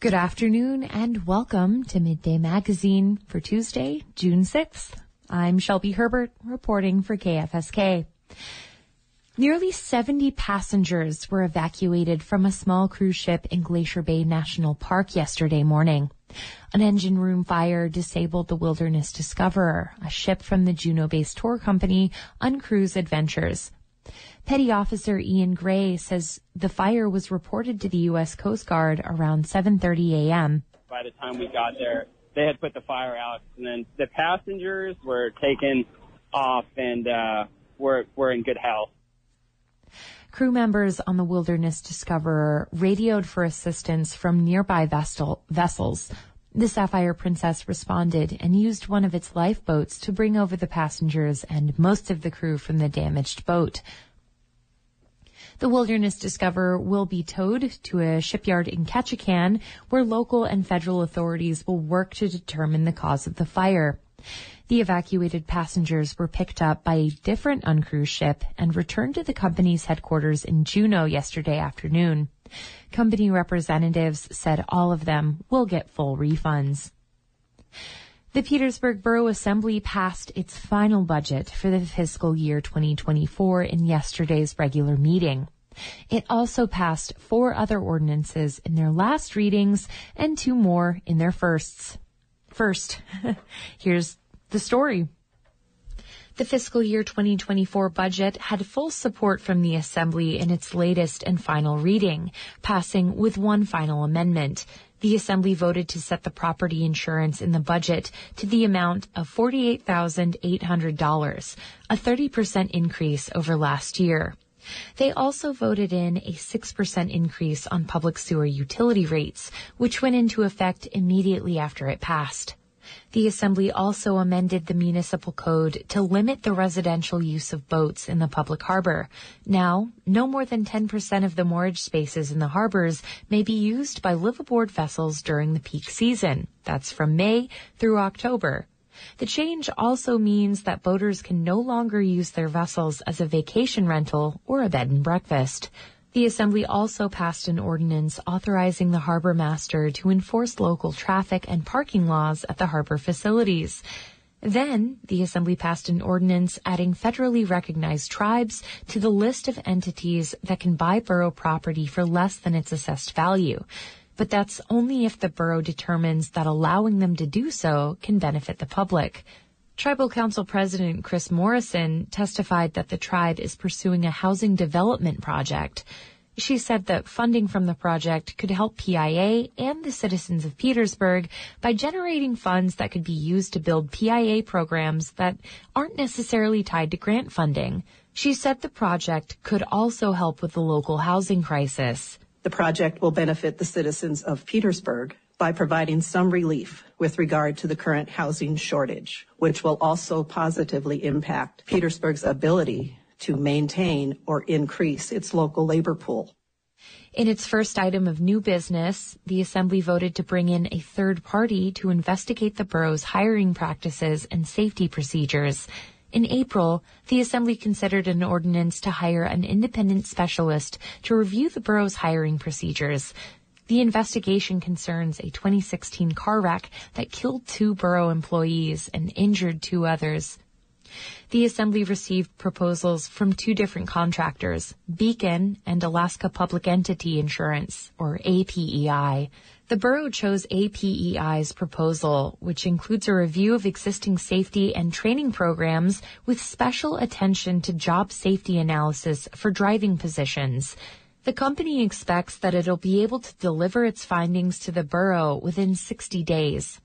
Good afternoon and welcome to Midday Magazine for Tuesday, June 6th. I'm Shelby Herbert reporting for KFSK. Nearly 70 passengers were evacuated from a small cruise ship in Glacier Bay National Park yesterday morning. An engine room fire disabled the Wilderness Discoverer, a ship from the Juneau-based tour company Uncruise Adventures. Petty Officer Ian Gray says the fire was reported to the U.S. Coast Guard around 7:30 a.m. By the time we got there, they had put the fire out, and then the passengers were taken off and uh, were were in good health. Crew members on the Wilderness Discoverer radioed for assistance from nearby vessel, vessels. The Sapphire Princess responded and used one of its lifeboats to bring over the passengers and most of the crew from the damaged boat. The Wilderness Discover will be towed to a shipyard in Ketchikan where local and federal authorities will work to determine the cause of the fire. The evacuated passengers were picked up by a different Uncruise ship and returned to the company's headquarters in Juneau yesterday afternoon. Company representatives said all of them will get full refunds. The Petersburg Borough Assembly passed its final budget for the fiscal year 2024 in yesterday's regular meeting. It also passed four other ordinances in their last readings and two more in their firsts. First, here's the story. The fiscal year 2024 budget had full support from the Assembly in its latest and final reading, passing with one final amendment the Assembly voted to set the property insurance in the budget to the amount of $48,800, a 30% increase over last year. They also voted in a 6% increase on public sewer utility rates, which went into effect immediately after it passed. The Assembly also amended the municipal code to limit the residential use of boats in the public harbor. Now, no more than 10% of the moorage spaces in the harbors may be used by liveaboard vessels during the peak season. That's from May through October. The change also means that boaters can no longer use their vessels as a vacation rental or a bed and breakfast. The Assembly also passed an ordinance authorizing the harbor master to enforce local traffic and parking laws at the harbor facilities. Then, the Assembly passed an ordinance adding federally recognized tribes to the list of entities that can buy borough property for less than its assessed value. But that's only if the borough determines that allowing them to do so can benefit the public. Tribal Council President Chris Morrison testified that the tribe is pursuing a housing development project. She said that funding from the project could help PIA and the citizens of Petersburg by generating funds that could be used to build PIA programs that aren't necessarily tied to grant funding. She said the project could also help with the local housing crisis. The project will benefit the citizens of Petersburg by providing some relief with regard to the current housing shortage, which will also positively impact Petersburg's ability to maintain or increase its local labor pool. In its first item of new business, the Assembly voted to bring in a third party to investigate the borough's hiring practices and safety procedures. In April, the Assembly considered an ordinance to hire an independent specialist to review the borough's hiring procedures. The investigation concerns a 2016 car wreck that killed two borough employees and injured two others. The Assembly received proposals from two different contractors, Beacon and Alaska Public Entity Insurance, or APEI. The borough chose APEI's proposal, which includes a review of existing safety and training programs with special attention to job safety analysis for driving positions. The company expects that it'll be able to deliver its findings to the borough within 60 days.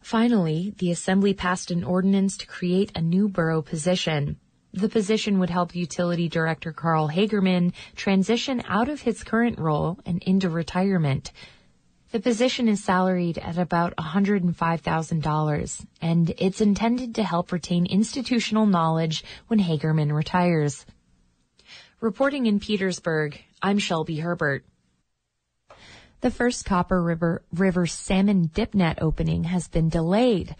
Finally, the Assembly passed an ordinance to create a new borough position. The position would help Utility Director Karl Hagerman transition out of his current role and into retirement. The position is salaried at about $105,000, and it's intended to help retain institutional knowledge when Hagerman retires. Reporting in Petersburg, I'm Shelby Herbert. The first Copper River, River salmon dip net opening has been delayed.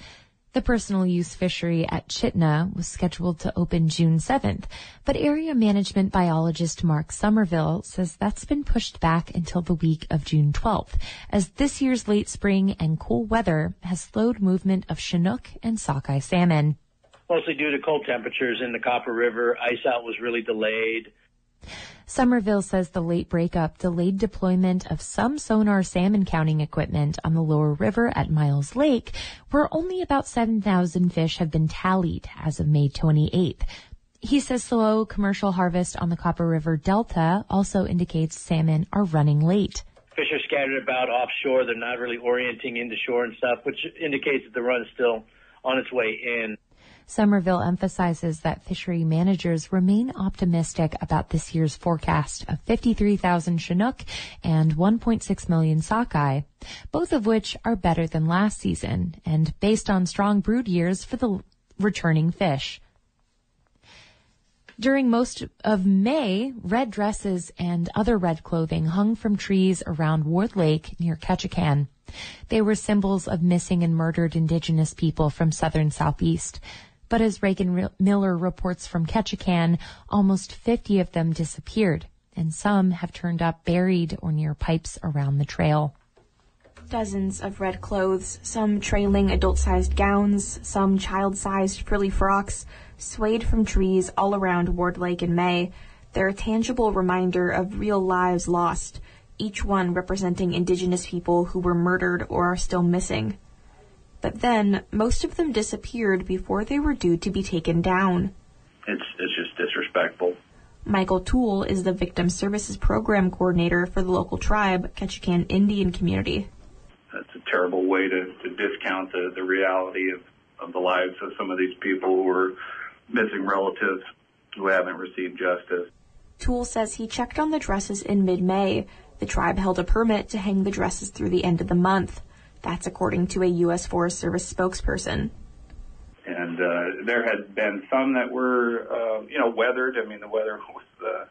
The personal use fishery at Chitina was scheduled to open June 7th, but area management biologist Mark Somerville says that's been pushed back until the week of June 12th, as this year's late spring and cool weather has slowed movement of Chinook and sockeye salmon. Mostly due to cold temperatures in the Copper River, ice out was really delayed. Somerville says the late breakup delayed deployment of some sonar salmon counting equipment on the lower river at Miles Lake, where only about 7,000 fish have been tallied as of May 28th. He says slow commercial harvest on the Copper River Delta also indicates salmon are running late. Fish are scattered about offshore. They're not really orienting into shore and stuff, which indicates that the run is still on its way in. Somerville emphasizes that fishery managers remain optimistic about this year's forecast of 53,000 Chinook and 1.6 million sockeye, both of which are better than last season and based on strong brood years for the returning fish. During most of May, red dresses and other red clothing hung from trees around Ward Lake near Ketchikan. They were symbols of missing and murdered indigenous people from southern southeast. But as Reagan Miller reports from Ketchikan, almost 50 of them disappeared, and some have turned up buried or near pipes around the trail. Dozens of red clothes, some trailing adult sized gowns, some child sized frilly frocks, swayed from trees all around Ward Lake in May. They're a tangible reminder of real lives lost, each one representing indigenous people who were murdered or are still missing. But then, most of them disappeared before they were due to be taken down. It's, it's just disrespectful. Michael Toole is the Victim Services Program Coordinator for the local tribe, Ketchikan Indian Community. That's a terrible way to, to discount the, the reality of, of the lives of some of these people who are missing relatives who haven't received justice. Toole says he checked on the dresses in mid-May. The tribe held a permit to hang the dresses through the end of the month. That's according to a U.S. Forest Service spokesperson. And uh, there had been some that were, uh, you know, weathered. I mean, the weather was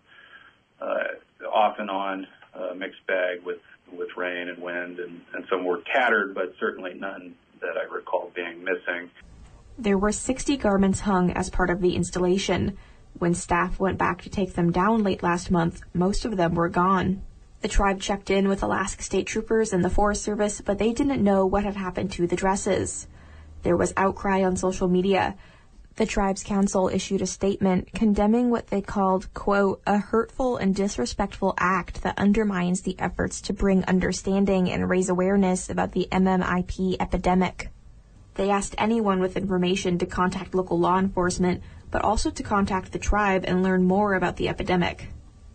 uh, uh, off and on, uh, mixed bag with with rain and wind, and, and some were tattered, but certainly none that I recall being missing. There were 60 garments hung as part of the installation. When staff went back to take them down late last month, most of them were gone. The tribe checked in with Alaska State Troopers and the Forest Service, but they didn't know what had happened to the dresses. There was outcry on social media. The tribe's council issued a statement condemning what they called, quote, a hurtful and disrespectful act that undermines the efforts to bring understanding and raise awareness about the MMIP epidemic. They asked anyone with information to contact local law enforcement, but also to contact the tribe and learn more about the epidemic.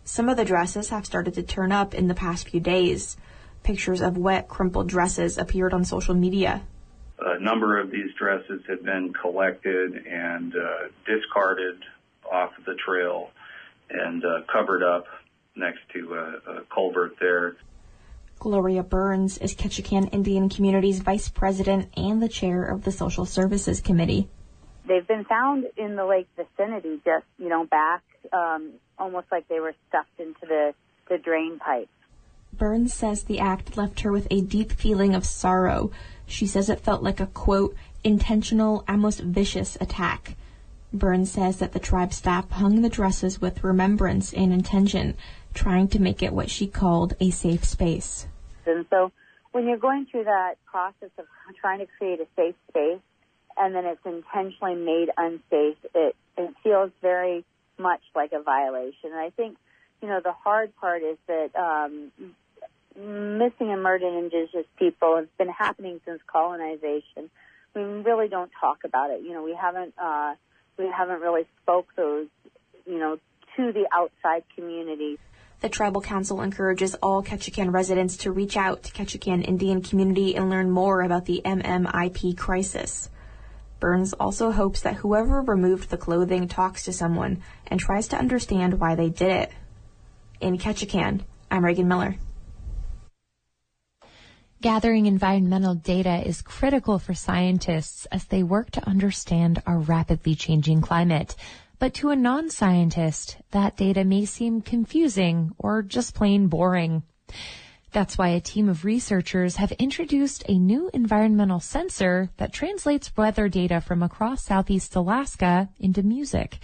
Some of the dresses have started to turn up in the past few days. Pictures of wet, crumpled dresses appeared on social media. A number of these dresses had been collected and uh, discarded off the trail and uh, covered up next to a, a culvert there. Gloria Burns is Ketchikan Indian Community's vice president and the chair of the Social Services Committee. They've been found in the lake vicinity, just you know, back um, almost like they were stuffed into the, the drain pipe. Burns says the act left her with a deep feeling of sorrow. She says it felt like a quote, intentional, almost vicious attack. Burns says that the tribe staff hung the dresses with remembrance and intention, trying to make it what she called a safe space. And so when you're going through that process of trying to create a safe space and then it's intentionally made unsafe, it, it feels very much like a violation. And I think, you know, the hard part is that um, missing and murdered indigenous people has been happening since colonization. We really don't talk about it. You know, we haven't uh, we haven't really spoke those, you know, to the outside community. The Tribal Council encourages all Ketchikan residents to reach out to Ketchikan Indian community and learn more about the MMIP crisis. Burns also hopes that whoever removed the clothing talks to someone and tries to understand why they did it. In Ketchikan, I'm Reagan Miller. Gathering environmental data is critical for scientists as they work to understand our rapidly changing climate. But to a non-scientist, that data may seem confusing or just plain boring. That's why a team of researchers have introduced a new environmental sensor that translates weather data from across southeast Alaska into music.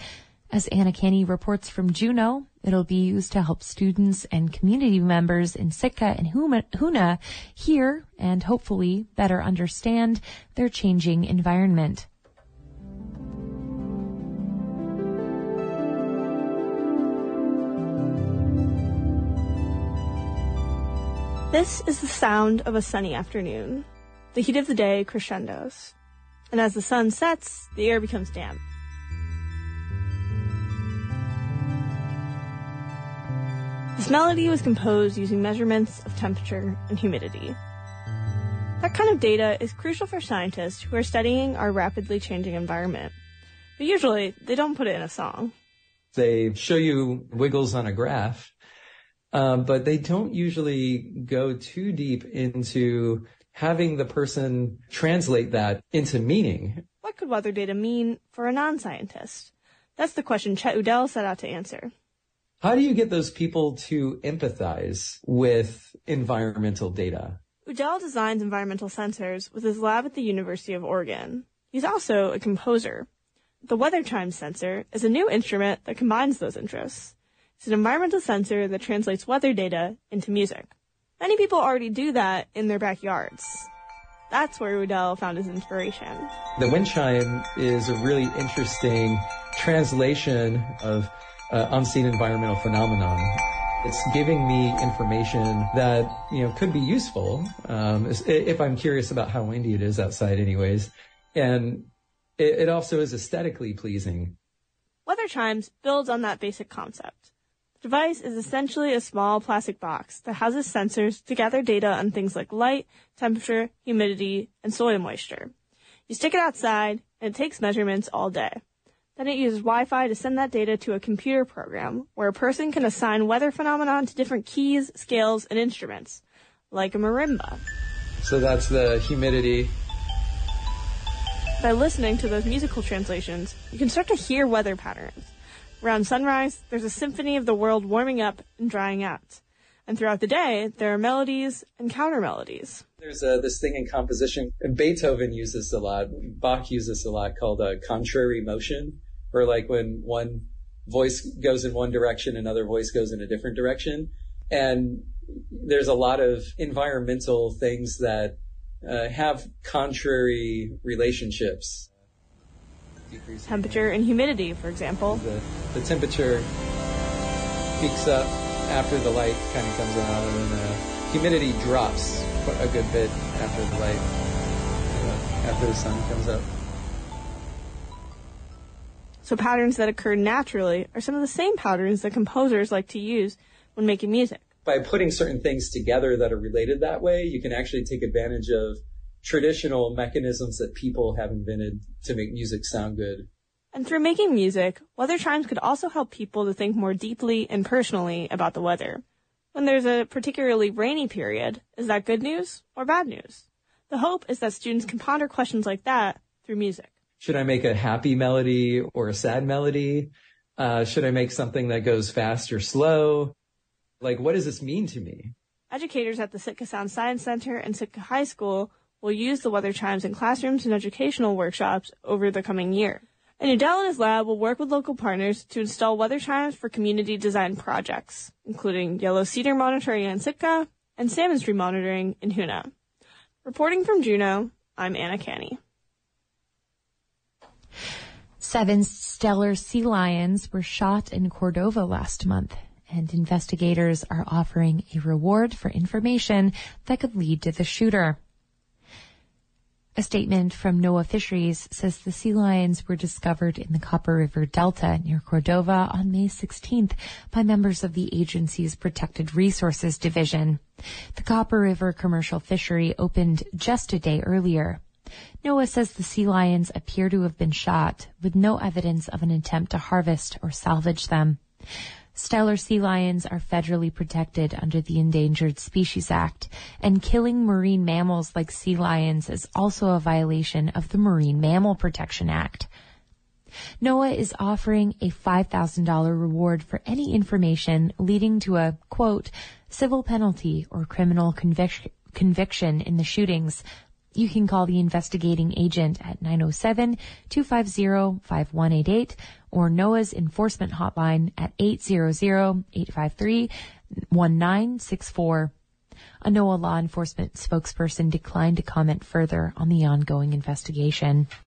As Anna Canny reports from Juneau, it'll be used to help students and community members in Sitka and Hoonah hear and hopefully better understand their changing environment. This is the sound of a sunny afternoon. The heat of the day crescendos. And as the sun sets, the air becomes damp. This melody was composed using measurements of temperature and humidity. That kind of data is crucial for scientists who are studying our rapidly changing environment. But usually, they don't put it in a song. They show you wiggles on a graph um, but they don't usually go too deep into having the person translate that into meaning. What could weather data mean for a non-scientist? That's the question Chet Udell set out to answer. How do you get those people to empathize with environmental data? Udell designs environmental sensors with his lab at the University of Oregon. He's also a composer. The Weather Chimes sensor is a new instrument that combines those interests. It's an environmental sensor that translates weather data into music. Many people already do that in their backyards. That's where Udell found his inspiration. The wind chime is a really interesting translation of uh, unseen environmental phenomenon. It's giving me information that you know could be useful um, if I'm curious about how windy it is outside, anyways. And it, it also is aesthetically pleasing. Weather chimes builds on that basic concept device is essentially a small plastic box that houses sensors to gather data on things like light, temperature, humidity, and soil moisture. You stick it outside, and it takes measurements all day. Then it uses Wi-Fi to send that data to a computer program where a person can assign weather phenomena to different keys, scales, and instruments, like a marimba. So that's the humidity. By listening to those musical translations, you can start to hear weather patterns. Around sunrise, there's a symphony of the world warming up and drying out. And throughout the day, there are melodies and counter melodies. There's a, this thing in composition, Beethoven uses this a lot, Bach uses this a lot, called a contrary motion, where like when one voice goes in one direction, another voice goes in a different direction. And there's a lot of environmental things that uh, have contrary relationships temperature and humidity, for example. The, the temperature peaks up after the light kind of comes on, and the humidity drops a good bit after the light, uh, after the sun comes up. So patterns that occur naturally are some of the same patterns that composers like to use when making music. By putting certain things together that are related that way, you can actually take advantage of traditional mechanisms that people have invented to make music sound good. And through making music, weather chimes could also help people to think more deeply and personally about the weather. When there's a particularly rainy period, is that good news or bad news? The hope is that students can ponder questions like that through music. Should I make a happy melody or a sad melody? Uh, should I make something that goes fast or slow? Like, what does this mean to me? Educators at the Sitka Sound Science Center and Sitka High School will use the weather chimes in classrooms and educational workshops over the coming year. And Udell and his lab will work with local partners to install weather chimes for community design projects, including yellow cedar monitoring in Sitka and salmon stream monitoring in Hoonah. Reporting from Juneau, I'm Anna Canny. Seven Steller sea lions were shot in Cordova last month, and investigators are offering a reward for information that could lead to the shooter. A statement from NOAA Fisheries says the sea lions were discovered in the Copper River Delta near Cordova on May 16th by members of the agency's Protected Resources Division. The Copper River commercial fishery opened just a day earlier. NOAA says the sea lions appear to have been shot with no evidence of an attempt to harvest or salvage them. Steller sea lions are federally protected under the Endangered Species Act, and killing marine mammals like sea lions is also a violation of the Marine Mammal Protection Act. NOAA is offering a $5,000 reward for any information leading to a, quote, civil penalty, or criminal convic- conviction in the shootings, you can call the investigating agent at 907-250-5188 or NOAA's enforcement hotline at 800-853-1964. A NOAA law enforcement spokesperson declined to comment further on the ongoing investigation.